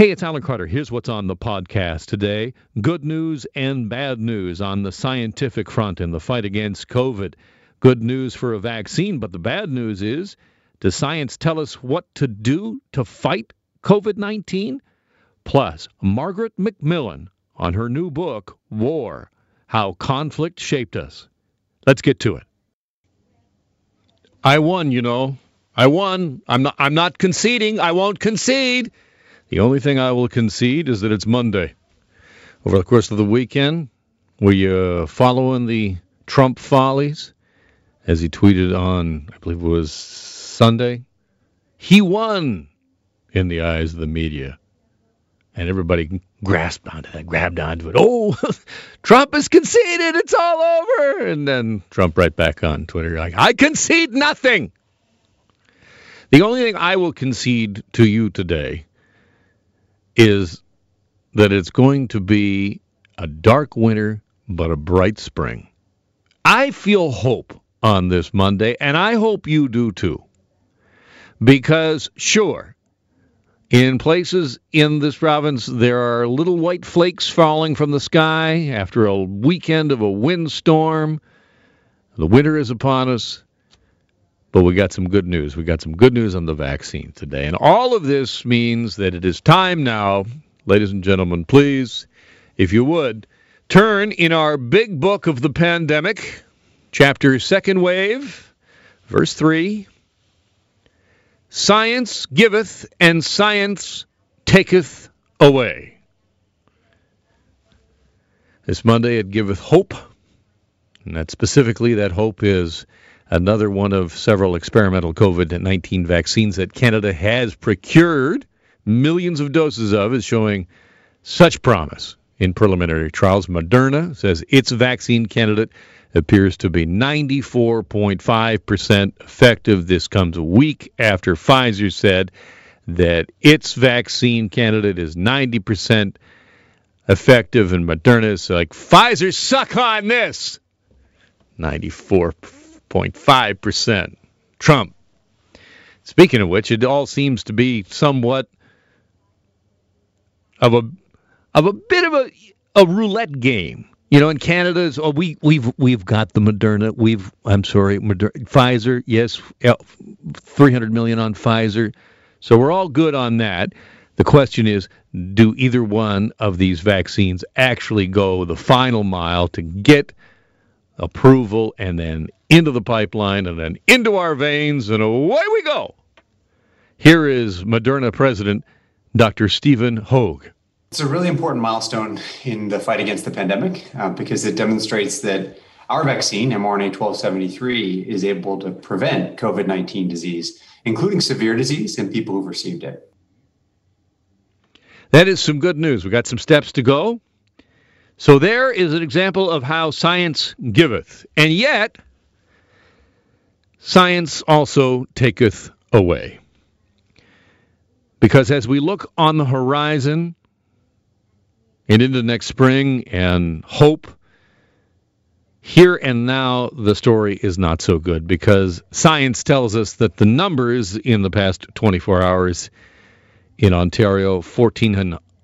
Hey, it's Alan Carter. Here's what's on the podcast today good news and bad news on the scientific front in the fight against COVID. Good news for a vaccine, but the bad news is does science tell us what to do to fight COVID 19? Plus, Margaret MacMillan on her new book, War How Conflict Shaped Us. Let's get to it. I won, you know. I won. I'm not, I'm not conceding. I won't concede. The only thing I will concede is that it's Monday. Over the course of the weekend, were you uh, following the Trump follies? As he tweeted on, I believe it was Sunday, he won in the eyes of the media. And everybody grasped onto that, grabbed onto it. Oh, Trump has conceded. It's all over. And then Trump right back on Twitter, like, I concede nothing. The only thing I will concede to you today is that it's going to be a dark winter, but a bright spring. I feel hope on this Monday, and I hope you do too. Because, sure, in places in this province, there are little white flakes falling from the sky after a weekend of a windstorm. The winter is upon us. But we got some good news. We got some good news on the vaccine today. And all of this means that it is time now, ladies and gentlemen, please, if you would, turn in our big book of the pandemic, chapter second wave, verse 3. Science giveth and science taketh away. This Monday it giveth hope, and that specifically that hope is another one of several experimental COVID 19 vaccines that Canada has procured millions of doses of, is showing such promise in preliminary trials. Moderna says its vaccine candidate appears to be 94.5% effective. This comes a week after Pfizer said that its vaccine candidate is 90% effective, and Moderna is like, Pfizer, suck on this! 94.5%. Trump. Speaking of which, it all seems to be somewhat of a of a bit of a a roulette game you know, in Canada, oh, we we've we've got the Moderna. We've I'm sorry, Moderna, Pfizer. Yes, 300 million on Pfizer. So we're all good on that. The question is, do either one of these vaccines actually go the final mile to get approval and then into the pipeline and then into our veins and away we go? Here is Moderna President Dr. Stephen Hoge. It's a really important milestone in the fight against the pandemic uh, because it demonstrates that our vaccine, mRNA 1273, is able to prevent COVID 19 disease, including severe disease in people who've received it. That is some good news. We've got some steps to go. So there is an example of how science giveth, and yet science also taketh away. Because as we look on the horizon, and into the next spring and hope. Here and now, the story is not so good because science tells us that the numbers in the past 24 hours in Ontario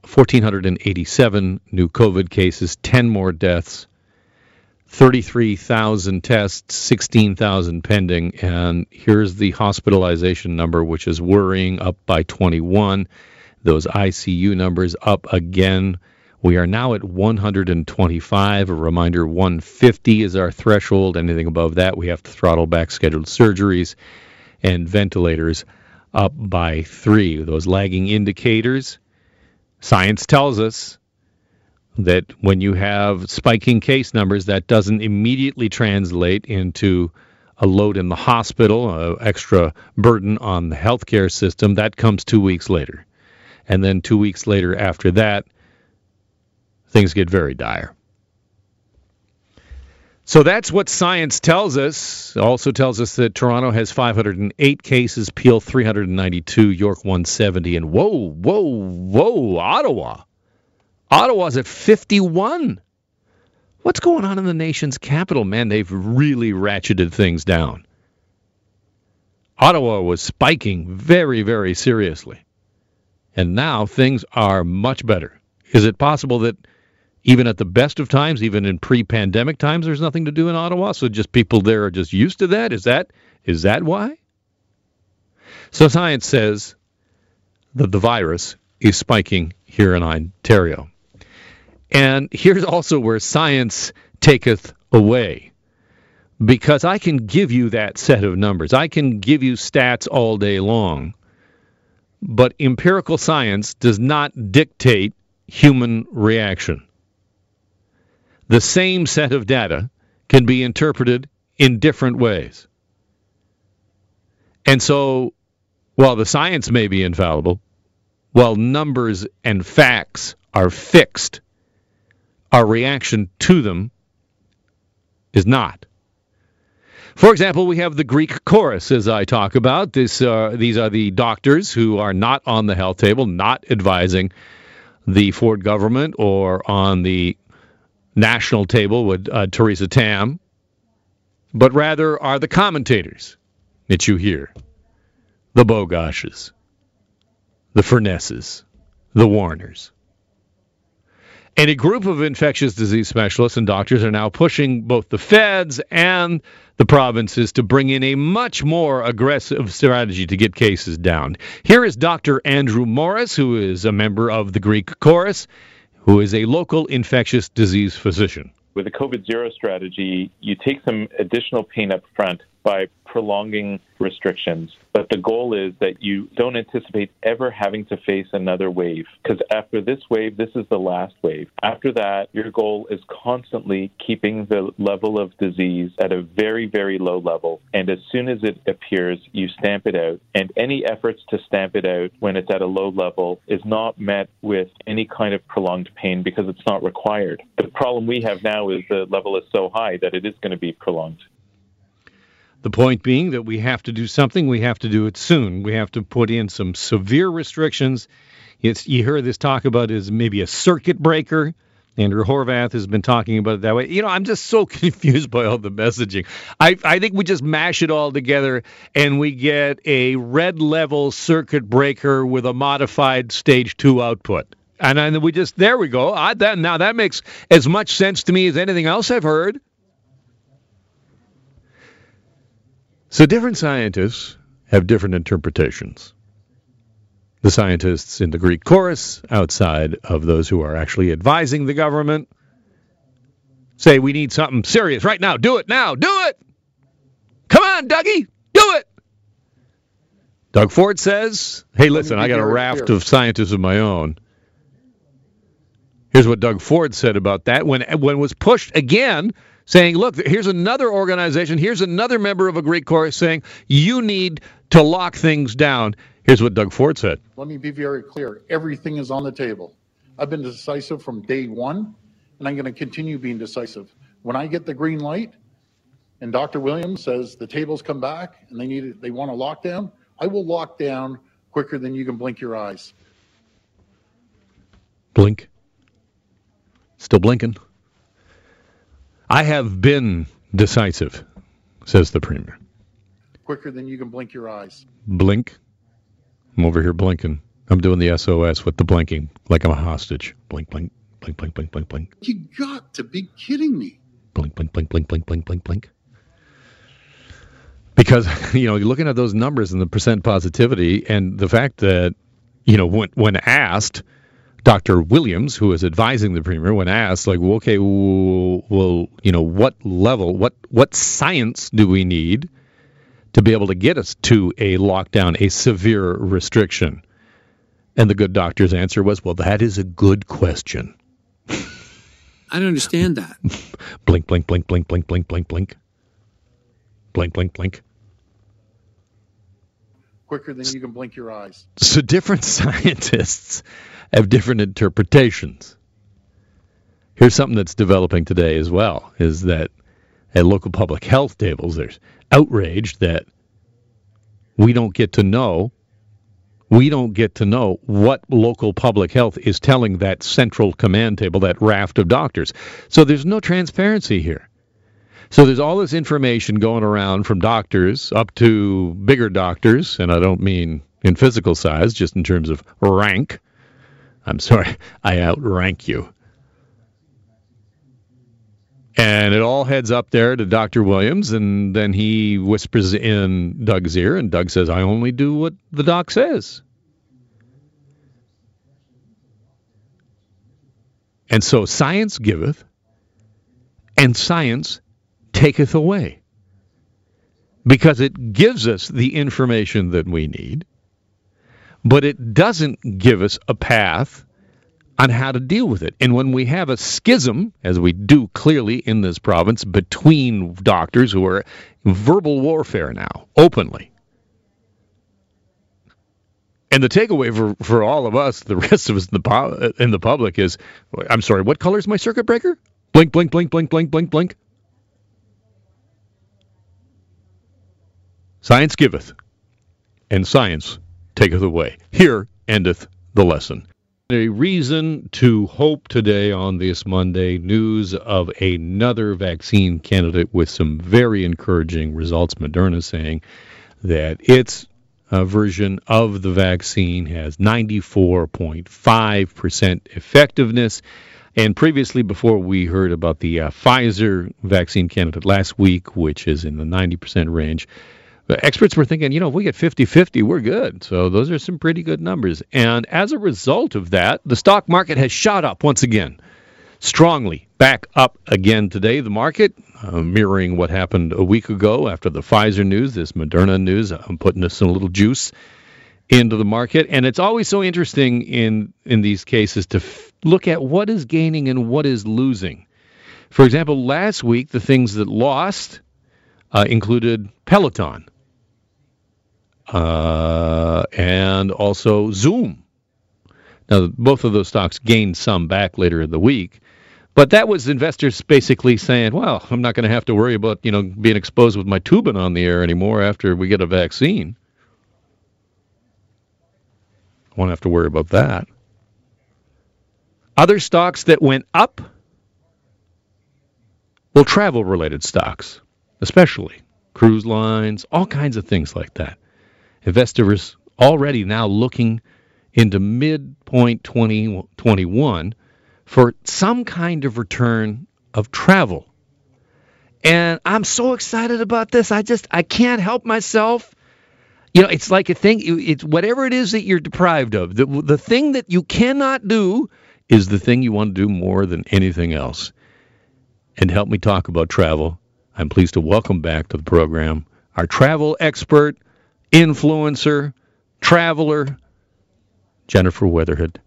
1,487 new COVID cases, 10 more deaths, 33,000 tests, 16,000 pending. And here's the hospitalization number, which is worrying up by 21. Those ICU numbers up again we are now at 125. A reminder 150 is our threshold. Anything above that, we have to throttle back scheduled surgeries and ventilators up by three. Those lagging indicators, science tells us that when you have spiking case numbers, that doesn't immediately translate into a load in the hospital, an extra burden on the healthcare system. That comes two weeks later. And then two weeks later after that, things get very dire. So that's what science tells us. Also tells us that Toronto has 508 cases, Peel 392, York 170, and whoa, whoa, whoa, Ottawa. Ottawa's at 51. What's going on in the nation's capital? Man, they've really ratcheted things down. Ottawa was spiking very, very seriously. and now things are much better. Is it possible that even at the best of times, even in pre-pandemic times, there's nothing to do in Ottawa? So just people there are just used to that? Is that is that why? So science says that the virus is spiking here in Ontario. And here's also where science taketh away. Because I can give you that set of numbers. I can give you stats all day long. But empirical science does not dictate human reaction. The same set of data can be interpreted in different ways. And so, while the science may be infallible, while numbers and facts are fixed, our reaction to them is not. For example, we have the Greek chorus, as I talk about. This, uh, these are the doctors who are not on the health table, not advising the Ford government or on the national table with uh, Theresa Tam, but rather are the commentators that you hear the Bogoshes, the Furnesses, the Warners. And a group of infectious disease specialists and doctors are now pushing both the feds and the provinces to bring in a much more aggressive strategy to get cases down. Here is Dr. Andrew Morris, who is a member of the Greek Chorus, who is a local infectious disease physician. With a COVID zero strategy, you take some additional pain up front by prolonging restrictions. But the goal is that you don't anticipate ever having to face another wave. Because after this wave, this is the last wave. After that, your goal is constantly keeping the level of disease at a very, very low level. And as soon as it appears, you stamp it out. And any efforts to stamp it out when it's at a low level is not met with any kind of prolonged pain because it's not required. The problem we have now is the level is so high that it is going to be prolonged. The point being that we have to do something, we have to do it soon. We have to put in some severe restrictions. It's, you hear this talk about as maybe a circuit breaker. Andrea Horwath has been talking about it that way. You know, I'm just so confused by all the messaging. I, I think we just mash it all together and we get a red level circuit breaker with a modified stage two output. And then we just, there we go. I, that, now that makes as much sense to me as anything else I've heard. So different scientists have different interpretations. The scientists in the Greek chorus, outside of those who are actually advising the government, say we need something serious right now. Do it now. Do it. Come on, Dougie. Do it. Doug Ford says, hey, listen, I got a raft of scientists of my own. Here's what Doug Ford said about that when when it was pushed again saying, look, here's another organization, here's another member of a Greek chorus saying, you need to lock things down. Here's what Doug Ford said. Let me be very clear. Everything is on the table. I've been decisive from day one, and I'm going to continue being decisive. When I get the green light and Dr. Williams says the tables come back and they need they want to lock down, I will lock down quicker than you can blink your eyes. Blink. Still blinking. I have been decisive, says the Premier. Quicker than you can blink your eyes. Blink. I'm over here blinking. I'm doing the SOS with the blinking like I'm a hostage. Blink, blink, blink, blink, blink, blink, blink. You got to be kidding me. Blink, blink, blink, blink, blink, blink, blink, blink. Because, you know, you're looking at those numbers and the percent positivity and the fact that, you know, when, when asked, Dr. Williams, who is advising the premier, when asked, like, well, okay, well, you know, what level, what what science do we need to be able to get us to a lockdown, a severe restriction? And the good doctor's answer was, well, that is a good question. I don't understand that. blink, blink, blink, blink, blink, blink, blink, blink. Blink, blink, blink. Quicker than you can blink your eyes. So different scientists have different interpretations. Here's something that's developing today as well is that at local public health tables there's outrage that we don't get to know we don't get to know what local public health is telling that central command table, that raft of doctors. So there's no transparency here. So there's all this information going around from doctors up to bigger doctors, and I don't mean in physical size, just in terms of rank. I'm sorry, I outrank you. And it all heads up there to Dr. Williams, and then he whispers in Doug's ear, and Doug says, I only do what the doc says. And so science giveth, and science taketh away. Because it gives us the information that we need, but it doesn't give us a path on how to deal with it. And when we have a schism, as we do clearly in this province, between doctors who are verbal warfare now, openly. And the takeaway for, for all of us, the rest of us in the, in the public, is I'm sorry, what color is my circuit breaker? Blink, blink, blink, blink, blink, blink, blink. Science giveth, and science taketh away. Here endeth the lesson. A reason to hope today on this Monday news of another vaccine candidate with some very encouraging results. Moderna saying that its uh, version of the vaccine has 94.5% effectiveness. And previously, before we heard about the uh, Pfizer vaccine candidate last week, which is in the 90% range, the experts were thinking, you know, if we get 50 50, we're good. So those are some pretty good numbers. And as a result of that, the stock market has shot up once again, strongly back up again today. The market, uh, mirroring what happened a week ago after the Pfizer news, this Moderna news, I'm putting us some little juice into the market. And it's always so interesting in, in these cases to f- look at what is gaining and what is losing. For example, last week, the things that lost uh, included Peloton uh, and also Zoom. Now, both of those stocks gained some back later in the week, but that was investors basically saying, "Well, I'm not going to have to worry about you know being exposed with my tubing on the air anymore after we get a vaccine. I won't have to worry about that." Other stocks that went up, well, travel-related stocks, especially cruise lines, all kinds of things like that investors already now looking into midpoint 2021 for some kind of return of travel. And I'm so excited about this. I just I can't help myself. You know, it's like a thing. It's whatever it is that you're deprived of. The the thing that you cannot do is the thing you want to do more than anything else. And help me talk about travel. I'm pleased to welcome back to the program our travel expert, influencer, traveler, Jennifer Weatherhead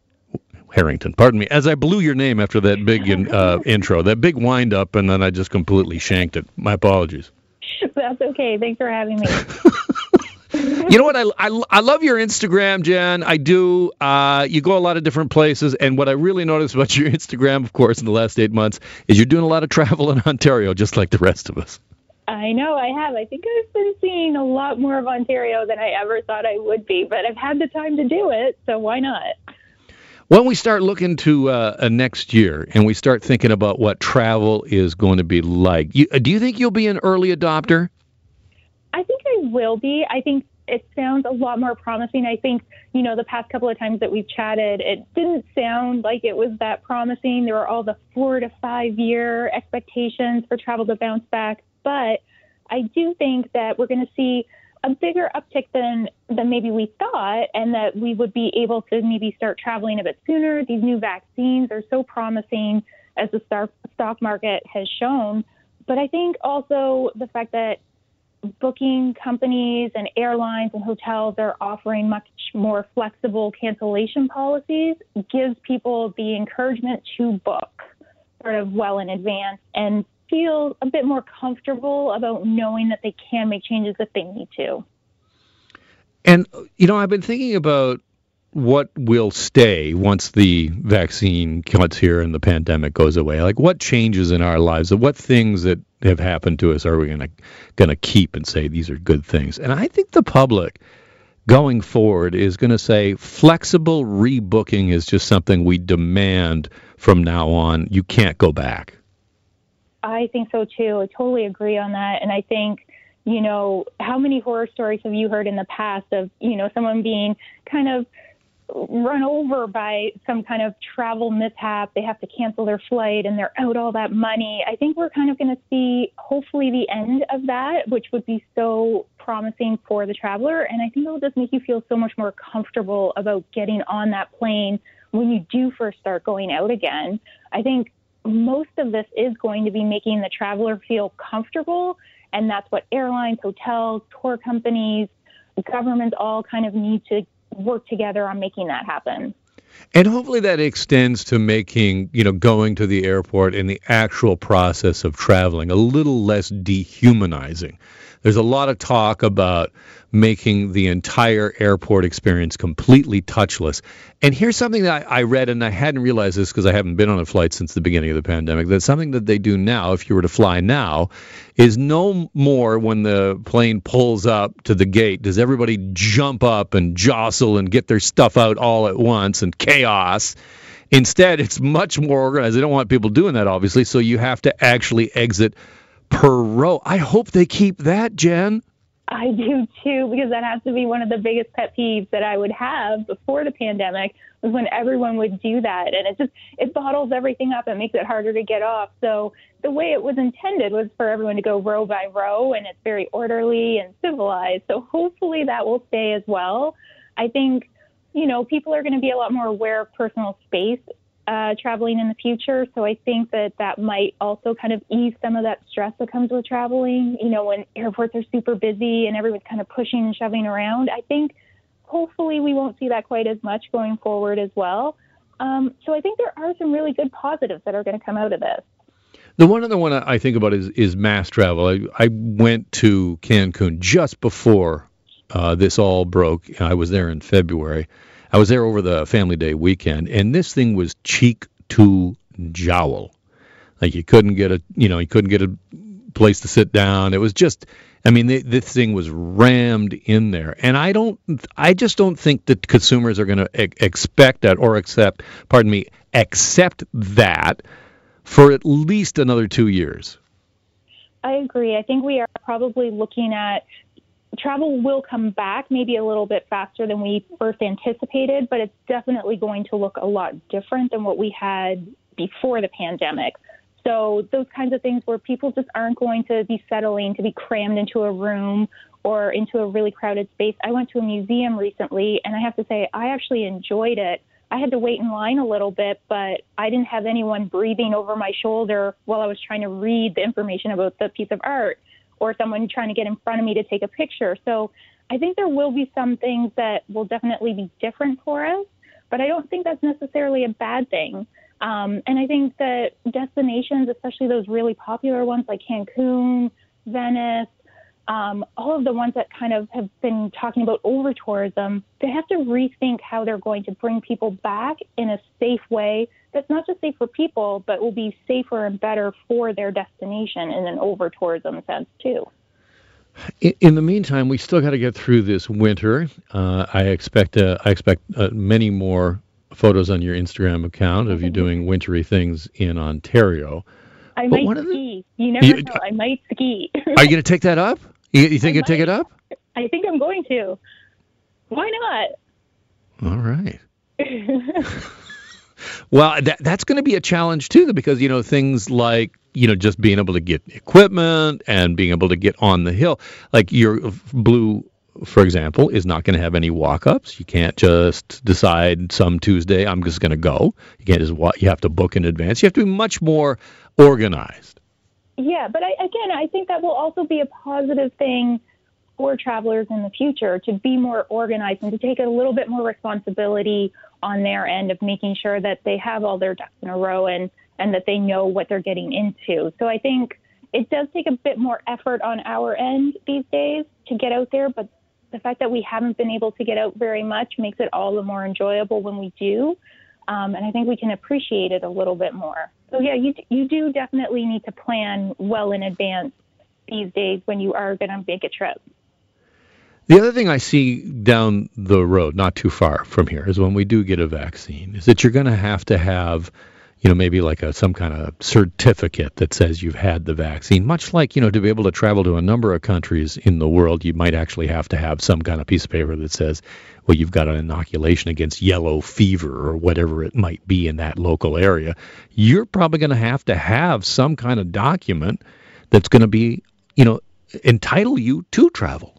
Harrington. Pardon me, as I blew your name after that big in, uh, intro, that big wind up, and then I just completely shanked it. My apologies. That's okay. Thanks for having me. you know what? I, I, I, love your Instagram, Jen. I do. Uh, you go a lot of different places, and what I really noticed about your Instagram, of course, in the last eight months, is you're doing a lot of travel in Ontario, just like the rest of us. I know I have. I think I've been seeing a lot more of Ontario than I ever thought I would be, but I've had the time to do it, so why not? When we start looking to uh, next year and we start thinking about what travel is going to be like, you, do you think you'll be an early adopter? I think I will be. I think it sounds a lot more promising. I think, you know, the past couple of times that we've chatted, it didn't sound like it was that promising. There were all the four to five year expectations for travel to bounce back. But I do think that we're going to see a bigger uptick than than maybe we thought, and that we would be able to maybe start traveling a bit sooner. These new vaccines are so promising, as the stock market has shown. But I think also the fact that booking companies and airlines and hotels are offering much more flexible cancellation policies gives people the encouragement to book sort of well in advance and feel a bit more comfortable about knowing that they can make changes if they need to. And, you know, I've been thinking about what will stay once the vaccine cuts here and the pandemic goes away. Like, what changes in our lives? What things that have happened to us are we going to going to keep and say these are good things? And I think the public going forward is going to say flexible rebooking is just something we demand from now on. You can't go back. I think so too. I totally agree on that. And I think, you know, how many horror stories have you heard in the past of, you know, someone being kind of run over by some kind of travel mishap. They have to cancel their flight and they're out all that money. I think we're kind of going to see hopefully the end of that, which would be so promising for the traveler. And I think it'll just make you feel so much more comfortable about getting on that plane when you do first start going out again. I think most of this is going to be making the traveler feel comfortable. And that's what airlines, hotels, tour companies, governments all kind of need to work together on making that happen. And hopefully that extends to making, you know, going to the airport and the actual process of traveling a little less dehumanizing. There's a lot of talk about making the entire airport experience completely touchless. And here's something that I, I read, and I hadn't realized this because I haven't been on a flight since the beginning of the pandemic. That something that they do now, if you were to fly now, is no more when the plane pulls up to the gate does everybody jump up and jostle and get their stuff out all at once and chaos. Instead, it's much more organized. They don't want people doing that, obviously, so you have to actually exit per row. I hope they keep that, Jen. I do too, because that has to be one of the biggest pet peeves that I would have before the pandemic was when everyone would do that. And it just, it bottles everything up. and makes it harder to get off. So the way it was intended was for everyone to go row by row and it's very orderly and civilized. So hopefully that will stay as well. I think, you know, people are going to be a lot more aware of personal space uh, traveling in the future. So I think that that might also kind of ease some of that stress that comes with traveling. You know, when airports are super busy and everyone's kind of pushing and shoving around, I think hopefully we won't see that quite as much going forward as well. Um, so I think there are some really good positives that are going to come out of this. The one other one I think about is, is mass travel. I, I went to Cancun just before uh, this all broke. I was there in February. I was there over the Family Day weekend, and this thing was cheek to jowl. Like you couldn't get a, you know, you couldn't get a place to sit down. It was just, I mean, they, this thing was rammed in there, and I don't, I just don't think that consumers are going to e- expect that or accept, pardon me, accept that for at least another two years. I agree. I think we are probably looking at travel will come back maybe a little bit faster than we first anticipated, but it's definitely going to look a lot different than what we had before the pandemic. So, those kinds of things where people just aren't going to be settling to be crammed into a room or into a really crowded space. I went to a museum recently, and I have to say, I actually enjoyed it. I had to wait in line a little bit, but I didn't have anyone breathing over my shoulder while I was trying to read the information about the piece of art or someone trying to get in front of me to take a picture. So I think there will be some things that will definitely be different for us, but I don't think that's necessarily a bad thing. Um, and I think that destinations, especially those really popular ones like Cancun, Venice, um, all of the ones that kind of have been talking about over tourism, they have to rethink how they're going to bring people back in a safe way that's not just safe for people, but will be safer and better for their destination in an over tourism sense too. In, the meantime, we still got to get through this winter. Uh, I expect uh, I expect uh, many more photos on your Instagram account of you doing wintry things in Ontario. I but might ski. The, you never you, know. I might ski. are you going to take that up? You, you think you take it up? I think I'm going to. Why not? All right. well, that, that's going to be a challenge too, because you know things like you know just being able to get equipment and being able to get on the hill, like your blue. For example, is not going to have any walk-ups. You can't just decide some Tuesday I'm just going to go. You can't just walk. You have to book in advance. You have to be much more organized. Yeah, but I, again, I think that will also be a positive thing for travelers in the future to be more organized and to take a little bit more responsibility on their end of making sure that they have all their ducks in a row and, and that they know what they're getting into. So I think it does take a bit more effort on our end these days to get out there, but the fact that we haven't been able to get out very much makes it all the more enjoyable when we do. Um, and I think we can appreciate it a little bit more. So yeah, you you do definitely need to plan well in advance these days when you are going to make a trip. The other thing I see down the road, not too far from here, is when we do get a vaccine, is that you're going to have to have you know, maybe like a some kind of certificate that says you've had the vaccine. Much like, you know, to be able to travel to a number of countries in the world, you might actually have to have some kind of piece of paper that says, well, you've got an inoculation against yellow fever or whatever it might be in that local area. You're probably going to have to have some kind of document that's going to be, you know, entitle you to travel.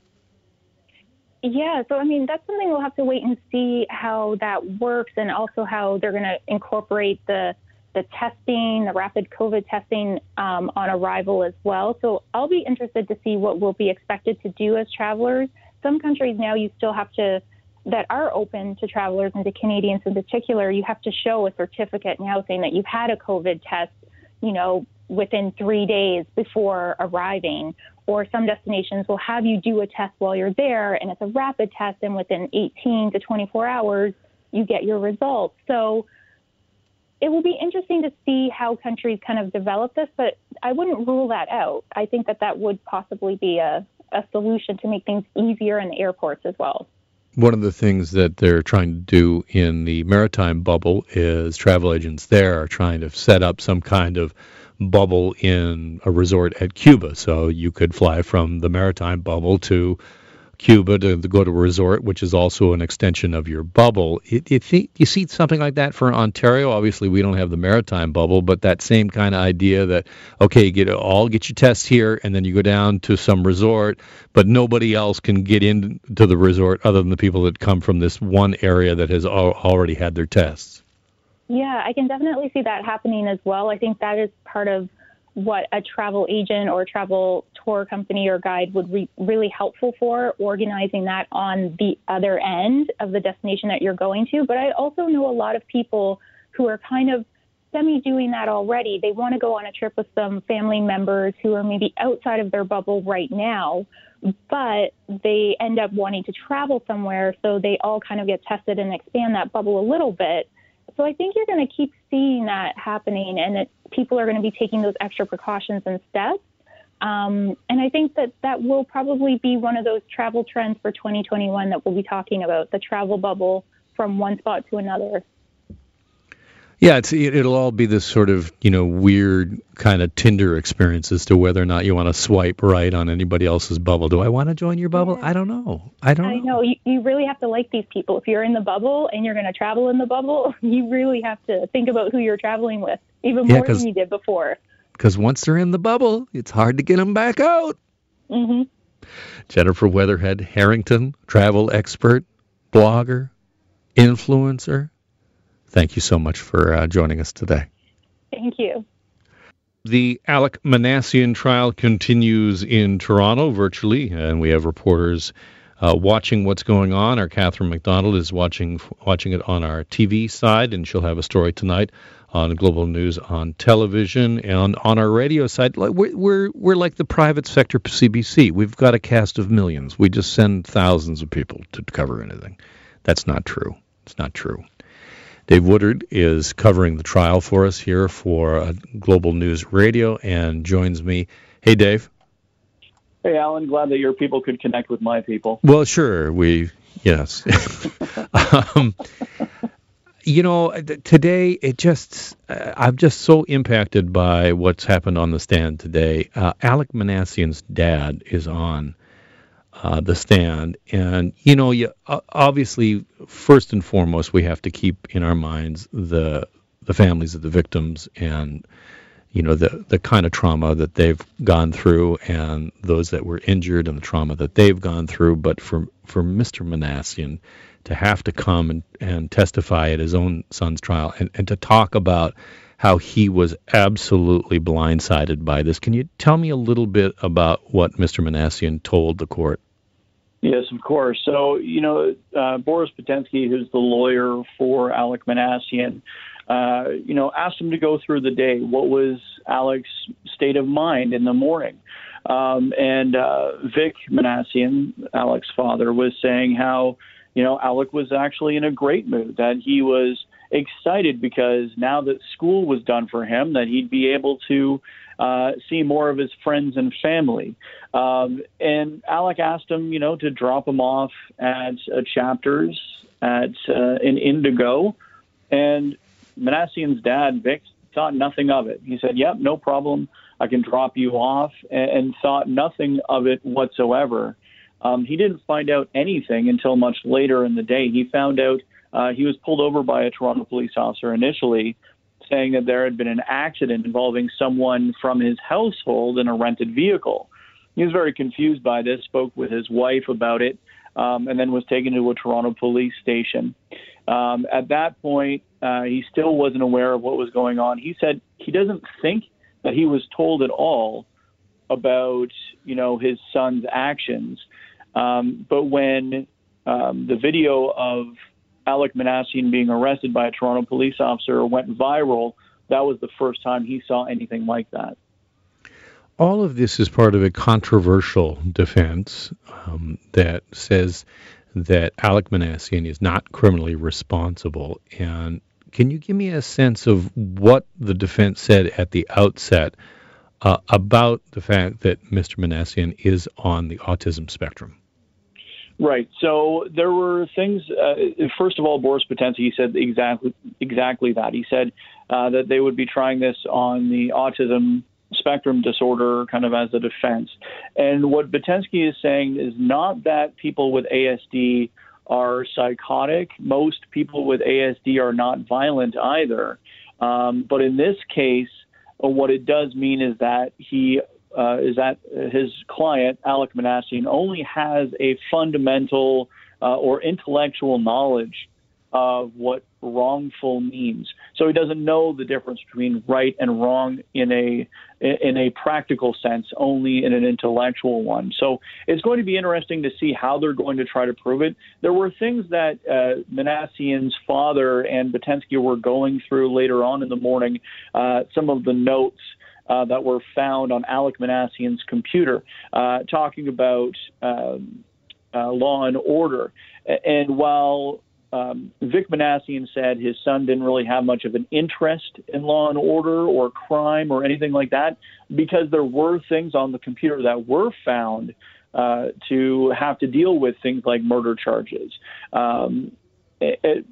Yeah, so I mean, that's something we'll have to wait and see how that works and also how they're going to incorporate the the testing, the rapid COVID testing um, on arrival as well. So I'll be interested to see what we'll be expected to do as travelers. Some countries now you still have to, that are open to travelers and to Canadians in particular, you have to show a certificate now saying that you've had a COVID test, you know, within three days before arriving. Or some destinations will have you do a test while you're there, and it's a rapid test, and within 18 to 24 hours, you get your results. So it will be interesting to see how countries kind of develop this, but I wouldn't rule that out. I think that that would possibly be a, a solution to make things easier in the airports as well. One of the things that they're trying to do in the maritime bubble is travel agents there are trying to set up some kind of bubble in a resort at Cuba. So you could fly from the maritime bubble to Cuba to, to, go to a resort, which is also an extension of your bubble. It, it, you see something like that for Ontario. Obviously, we don't have the maritime bubble, but that same kind of idea that okay, you get all get your tests here, and then you go down to some resort, but nobody else can get into the resort other than the people that come from this one area that has al- already had their tests. Yeah, I can definitely see that happening as well. I think that is part of what a travel agent or travel tour company or guide would be really helpful for organizing that on the other end of the destination that you're going to. But I also know a lot of people who are kind of semi doing that already. They want to go on a trip with some family members who are maybe outside of their bubble right now, but they end up wanting to travel somewhere. So they all kind of get tested and expand that bubble a little bit. So I think you're going to keep seeing that happening, and it, people are going to be taking those extra precautions and steps. Um, and I think that that will probably be one of those travel trends for 2021 that we'll be talking about the travel bubble from one spot to another. Yeah, it's it'll all be this sort of you know weird kind of Tinder experience as to whether or not you want to swipe right on anybody else's bubble. Do I want to join your bubble? Yeah. I don't know. I don't. I know. know. You, you really have to like these people. If you're in the bubble and you're going to travel in the bubble, you really have to think about who you're traveling with even more than you did before. Because once they're in the bubble, it's hard to get them back out. Mm-hmm. Jennifer Weatherhead Harrington, travel expert, blogger, influencer Thank you so much for uh, joining us today. Thank you. The Alek Minassian trial continues in Toronto virtually, and we have reporters uh, watching what's going on. Our Catherine McDonald is watching watching it on our TV side, and she'll have a story tonight on Global News on television and on our radio side. We're, we're we're like the private sector CBC. We've got a cast of millions. We just send thousands of people to cover anything. That's not true. It's not true. Dave Woodard is covering the trial for us here for uh, Global News Radio and joins me. Hey, Dave. Hey, Alan. Glad that your people could connect with my people. Well, sure. We, yes. um, you know, today it just, uh, I'm just so impacted by what's happened on the stand today. Uh, Alek Minassian's dad is on uh, the stand. And you know, you, obviously, first and foremost, we have to keep in our minds the the families of the victims and you know the the kind of trauma that they've gone through and those that were injured and the trauma that they've gone through. But for for Mr. Minassian to have to come and, and testify at his own son's trial and, and to talk about how he was absolutely blindsided by this. Can you tell me a little bit about what Mr. Minassian told the court? Yes, of course. So, you know, uh, Boris Bytensky, who's the lawyer for Alek Minassian, uh, you know, asked him to go through the day. What was Alek's state of mind in the morning? Um, and uh, Vic Minassian, Alek's father, was saying how, you know, Alek was actually in a great mood, that he was excited because now that school was done for him, that he'd be able to uh, see more of his friends and family. Um, and Alek asked him, you know, to drop him off at uh, Chapters at uh, in Indigo, and Minassian's dad, Vic, thought nothing of it. He said, "Yep, no problem. I can drop you off," and, and thought nothing of it whatsoever. Um, he didn't find out anything until much later in the day. He found out uh, he was pulled over by a Toronto police officer initially, saying that there had been an accident involving someone from his household in a rented vehicle. He was very confused by this, spoke with his wife about it, um, and then was taken to a Toronto police station. Um, at that point, uh, he still wasn't aware of what was going on. He said he doesn't think that he was told at all about, you know, his son's actions. Um, but when um, the video of Alek Minassian being arrested by a Toronto police officer went viral, that was the first time he saw anything like that. All of this is part of a controversial defense um, that says that Alek Minassian is not criminally responsible. And can you give me a sense of what the defense said at the outset uh, about the fact that Mr. Minassian is on the autism spectrum? Right. So there were things. Uh, first of all, Boris Bytensky said exactly exactly that. He said uh, that they would be trying this on the autism spectrum disorder, kind of as a defense. And what Bytensky is saying is not that people with ASD are psychotic. Most people with ASD are not violent either. Um, but in this case, what it does mean is that he uh, is that his client, Alek Minassian, only has a fundamental uh, or intellectual knowledge of what wrongful means. So he doesn't know the difference between right and wrong in a in a practical sense, only in an intellectual one. So it's going to be interesting to see how they're going to try to prove it. There were things that uh, Minassian's father and Bytensky were going through later on in the morning. Uh, some of the notes uh, that were found on Alek Minassian's computer, uh, talking about um, uh, law and order. And while um, Vic Minassian said his son didn't really have much of an interest in law and order or crime or anything like that, because there were things on the computer that were found uh, to have to deal with things like murder charges, um,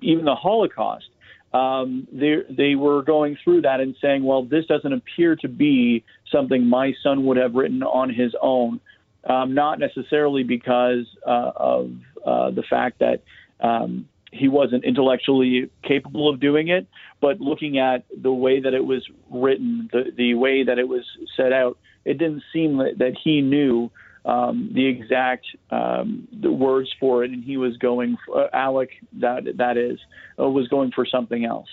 even the Holocaust um, they they were going through that and saying, well, this doesn't appear to be something my son would have written on his own, um, not necessarily because uh, of uh, the fact that um, he wasn't intellectually capable of doing it, but looking at the way that it was written, the the way that it was set out, it didn't seem that, that he knew um, the exact um, the words for it, and he was going for, uh, Alek that that is uh, was going for something else.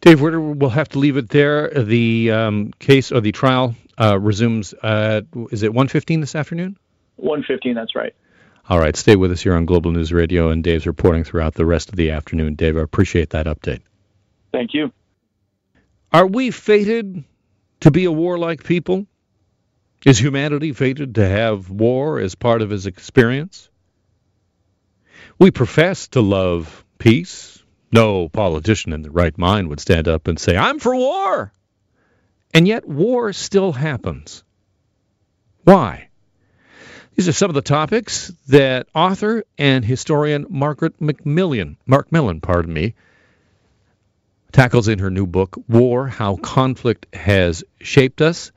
Dave we'll have to leave it there. The um, case or the trial uh, resumes at is it 1:15 this afternoon? 1:15, that's right. All right, stay with us here on Global News Radio, and Dave's reporting throughout the rest of the afternoon. Dave, I appreciate that update. Thank you. Are we fated to be a warlike people? Is humanity fated to have war as part of his experience? We profess to love peace. No politician in the right mind would stand up and say, I'm for war. And yet, war still happens. Why? These are some of the topics that author and historian Margaret MacMillan, Mark Millen, pardon me, tackles in her new book, War How Conflict Has Shaped Us.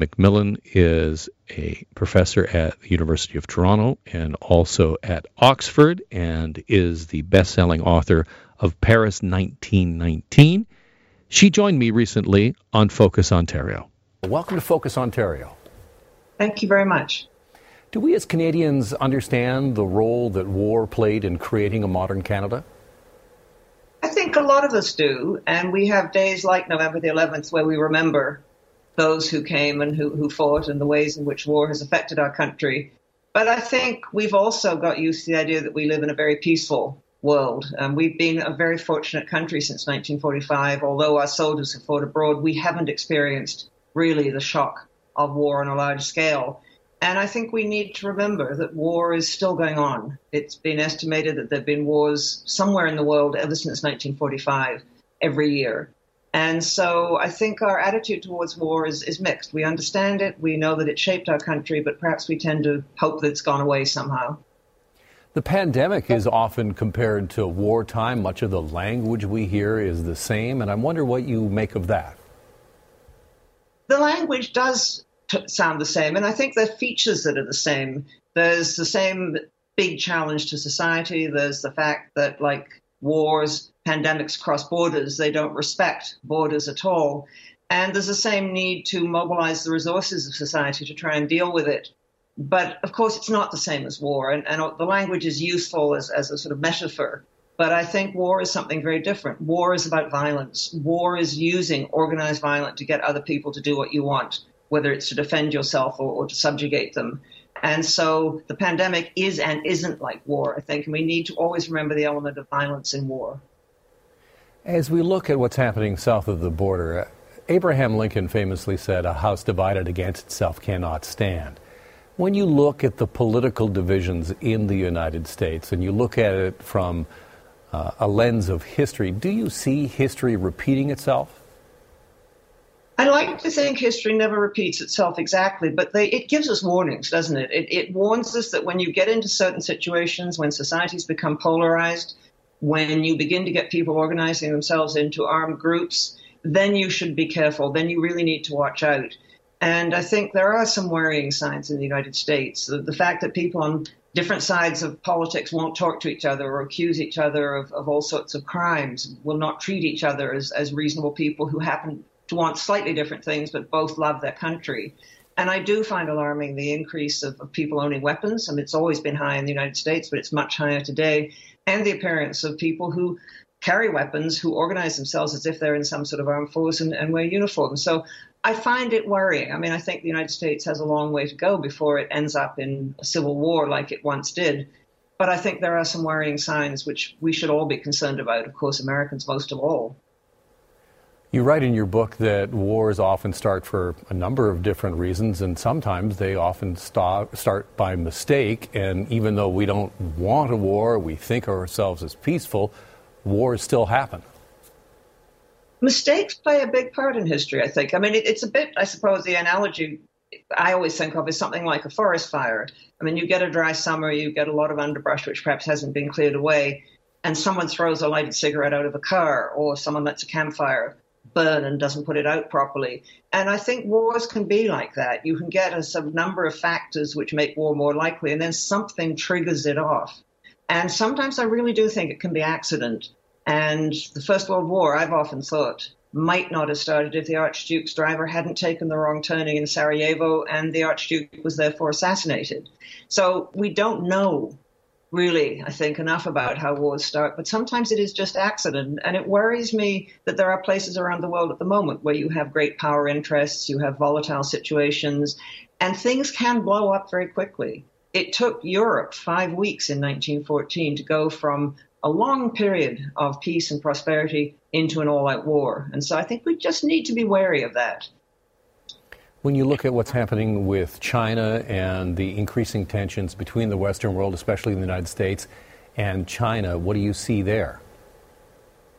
MacMillan is a professor at the University of Toronto and also at Oxford and is the best-selling author of Paris 1919. She joined me recently on Focus Ontario. Welcome to Focus Ontario. Thank you very much. Do we as Canadians understand the role that war played in creating a modern Canada? I think a lot of us do, and we have days like November the 11th where we remember those who came and who, who fought and the ways in which war has affected our country. But I think we've also got used to the idea that we live in a very peaceful world. Um, we've been a very fortunate country since 1945. Although our soldiers have fought abroad, we haven't experienced really the shock of war on a large scale. And I think we need to remember that war is still going on. It's been estimated that there have been wars somewhere in the world ever since 1945 every year. And so I think our attitude towards war is, is mixed. We understand it, we know that it shaped our country, but perhaps we tend to hope that it's gone away somehow. The pandemic is often compared to wartime. Much of the language we hear is the same, and I wonder what you make of that. The language does t- sound the same, and I think there are features that are the same. There's the same big challenge to society. There's the fact that, like wars, pandemics cross borders, they don't respect borders at all. And there's the same need to mobilize the resources of society to try and deal with it. But of course, it's not the same as war, and, and the language is useful as, as a sort of metaphor. But I think war is something very different. War is about violence. War is using organized violence to get other people to do what you want, whether it's to defend yourself or, or to subjugate them. And so the pandemic is and isn't like war, I think, and we need to always remember the element of violence in war. As we look at what's happening south of the border, Abraham Lincoln famously said, A house divided against itself cannot stand. When you look at the political divisions in the United States and you look at it from uh, a lens of history, do you see history repeating itself? I like to think history never repeats itself exactly, but they, it gives us warnings, doesn't it? it? It warns us that when you get into certain situations, when societies become polarized, when you begin to get people organizing themselves into armed groups, then you should be careful. Then you really need to watch out. And I think there are some worrying signs in the United States. The, the, fact that people on different sides of politics won't talk to each other or accuse each other of, of all sorts of crimes, will not treat each other as, as reasonable people who happen want slightly different things but both love their country. And I do find alarming the increase of, of people owning weapons. I mean, it's always been high in the United States, but it's much higher today. And the appearance of people who carry weapons, who organize themselves as if they're in some sort of armed force and, and wear uniforms. So I find it worrying. I mean, I think the United States has a long way to go before it ends up in a civil war like it once did. But I think there are some worrying signs which we should all be concerned about, of course, Americans most of all. You write in your book that wars often start for a number of different reasons, and sometimes they often start, start by mistake. And even though we don't want a war, we think of ourselves as peaceful, wars still happen mistakes play a big part in history, I think. I mean, it, it's a bit, I suppose, the analogy I always think of is something like a forest fire. I mean, you get a dry summer, you get a lot of underbrush which perhaps hasn't been cleared away, and someone throws a lighted cigarette out of a car, or someone lets a campfire burn and doesn't put it out properly. And I think wars can be like that. You can get a number of factors which make war more likely, and then something triggers it off. And sometimes I really do think it can be accident. And the First World War, I've often thought, might not have started if the Archduke's driver hadn't taken the wrong turning in Sarajevo and the Archduke was therefore assassinated. So we don't know really, I think, enough about how wars start, but sometimes it is just accident. And it worries me that there are places around the world at the moment where you have great power interests, you have volatile situations, and things can blow up very quickly. It took Europe five weeks in 1914 to go from a long period of peace and prosperity into an all out war. And so I think we just need to be wary of that. When you look at what's happening with China and the increasing tensions between the Western world, especially in the United States, and China, what do you see there?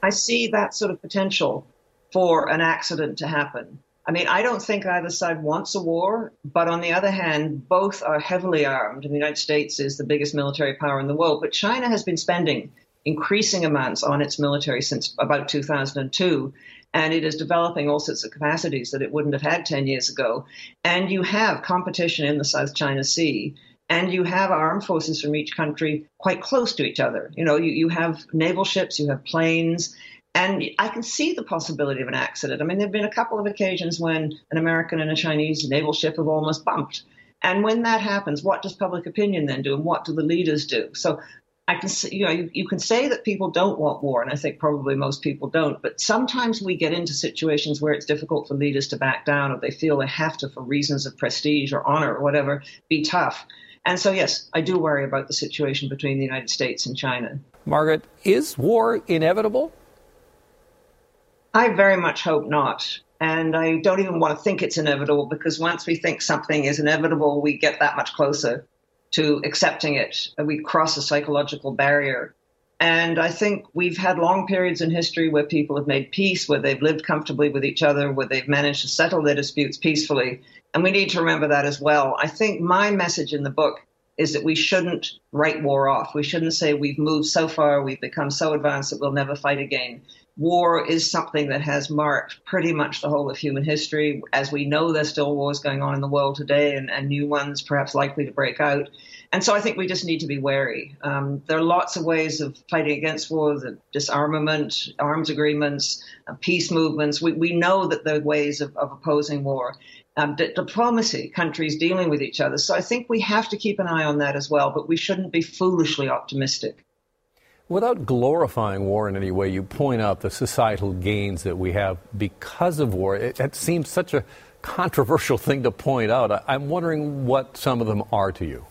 I see that sort of potential for an accident to happen. I mean, I don't think either side wants a war, but on the other hand, both are heavily armed. And the United States is the biggest military power in the world, but China has been spending increasing amounts on its military since about 2002. And it is developing all sorts of capacities that it wouldn't have had 10 years ago. And you have competition in the South China Sea. And you have armed forces from each country quite close to each other. You know, you, you have naval ships, you have planes, and I can see the possibility of an accident. I mean, there have been a couple of occasions when an American and a Chinese naval ship have almost bumped. And when that happens, what does public opinion then do, and what do the leaders do? So I can say, you know, you, you, can say that people don't want war, and I think probably most people don't. But sometimes we get into situations where it's difficult for leaders to back down, or they feel they have to, for reasons of prestige or honor or whatever, be tough. And so, yes, I do worry about the situation between the United States and China. Margaret, is war inevitable? I very much hope not. And I don't even want to think it's inevitable because once we think something is inevitable, we get that much closer to accepting it. We cross a psychological barrier. And I think we've had long periods in history where people have made peace, where they've lived comfortably with each other, where they've managed to settle their disputes peacefully. And we need to remember that as well. I think my message in the book is that we shouldn't write war off. We shouldn't say we've moved so far, we've become so advanced that we'll never fight again. War is something that has marked pretty much the whole of human history. As we know, there's still wars going on in the world today and, and new ones perhaps likely to break out. And so I think we just need to be wary. Um, there are lots of ways of fighting against war, the disarmament, arms agreements, uh, peace movements. We, we know that there are ways of, of opposing war. Um, d- diplomacy, countries dealing with each other. So I think we have to keep an eye on that as well, but we shouldn't be foolishly optimistic. Without glorifying war in any way, you point out the societal gains that we have because of war. It, it seems such a controversial thing to point out. I, I'm wondering what some of them are to you.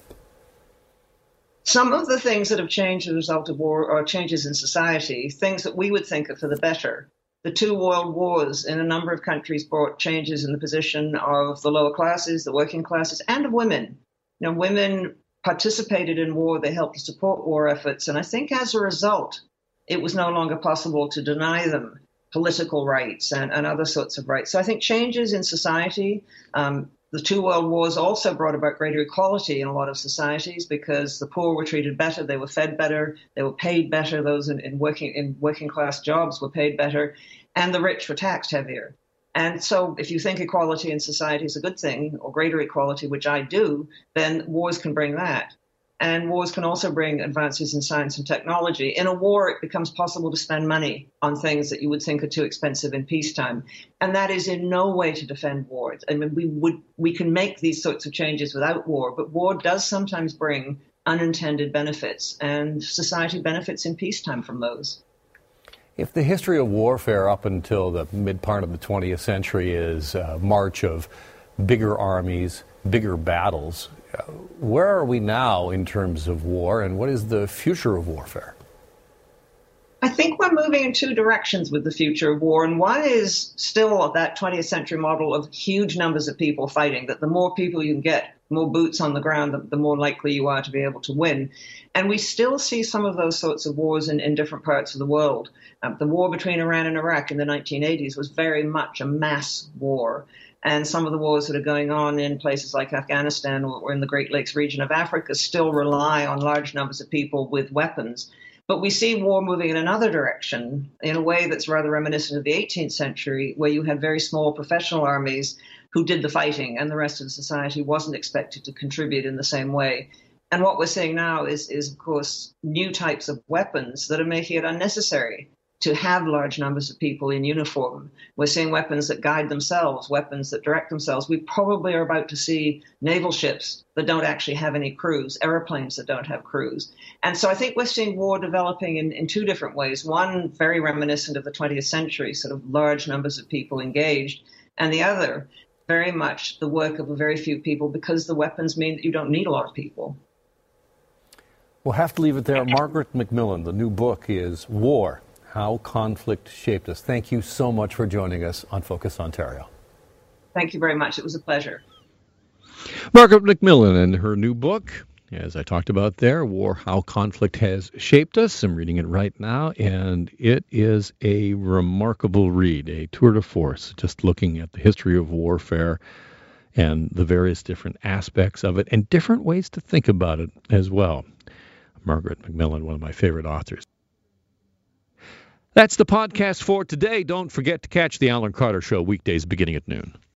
Some of the things that have changed as a result of war are changes in society, things that we would think are for the better. The two world wars in a number of countries brought changes in the position of the lower classes, the working classes, and of women. You know, women participated in war, they helped to support war efforts, and I think as a result, it was no longer possible to deny them political rights and, and other sorts of rights. So I think changes in society, um, the two world wars also brought about greater equality in a lot of societies because the poor were treated better, they were fed better, they were paid better. Those in, in working in working class jobs were paid better, and the rich were taxed heavier. And so, if you think equality in society is a good thing, or greater equality, which I do, then wars can bring that. And wars can also bring advances in science and technology. In a war, it becomes possible to spend money on things that you would think are too expensive in peacetime. And that is in no way to defend war. I mean, we would we can make these sorts of changes without war, but war does sometimes bring unintended benefits, and society benefits in peacetime from those. If the history of warfare up until the mid part of the 20th century is a march of bigger armies, bigger battles, where are we now in terms of war, and what is the future of warfare? I think we're moving in two directions with the future of war, and one is still that 20th century model of huge numbers of people fighting, that the more people you can get, more boots on the ground, the, the more likely you are to be able to win. And we still see some of those sorts of wars in, in different parts of the world. Um, the war between Iran and Iraq in the 1980s was very much a mass war and some of the wars that are going on in places like Afghanistan or, in the Great Lakes region of Africa still rely on large numbers of people with weapons. But we see war moving in another direction in a way that's rather reminiscent of the 18th century, where you had very small professional armies who did the fighting, and the rest of society wasn't expected to contribute in the same way. And what we're seeing now is, is of course, new types of weapons that are making it unnecessary to have large numbers of people in uniform. We're seeing weapons that guide themselves, weapons that direct themselves. We probably are about to see naval ships that don't actually have any crews, airplanes that don't have crews. And so I think we're seeing war developing in, in two different ways. One, very reminiscent of the 20th century, sort of large numbers of people engaged, and the other, very much the work of a very few people because the weapons mean that you don't need a lot of people. We'll have to leave it there. Margaret MacMillan, the new book is War how conflict shaped us. Thank you so much for joining us on Focus Ontario. Thank you very much. It was a pleasure. Margaret MacMillan and her new book, as I talked about there, War How Conflict Has Shaped Us. I'm reading it right now, and it is a remarkable read, a tour de force, just looking at the history of warfare and the various different aspects of it and different ways to think about it as well. Margaret MacMillan, one of my favorite authors. That's the podcast for today. Don't forget to catch the Alan Carter Show weekdays beginning at noon.